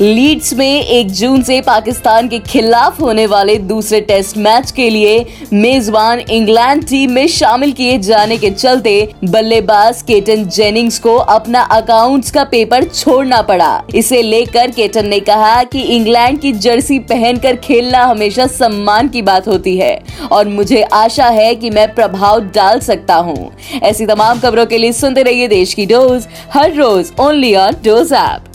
Leeds में एक जून से पाकिस्तान के खिलाफ होने वाले दूसरे टेस्ट मैच के लिए मेजबान इंग्लैंड टीम में शामिल किए जाने के चलते बल्लेबाज केटन जेनिंग्स को अपना अकाउंट्स का पेपर छोड़ना पड़ा। इसे लेकर केटन ने कहा कि इंग्लैंड की जर्सी पहनकर खेलना हमेशा सम्मान की बात होती है और मुझे आशा है कि मैं प्रभाव डाल सकता हूँ। ऐसी तमाम खबरों के लिए सुनते रहिए देश की डोज, हर रोज ओनली ऑन डोज ऐप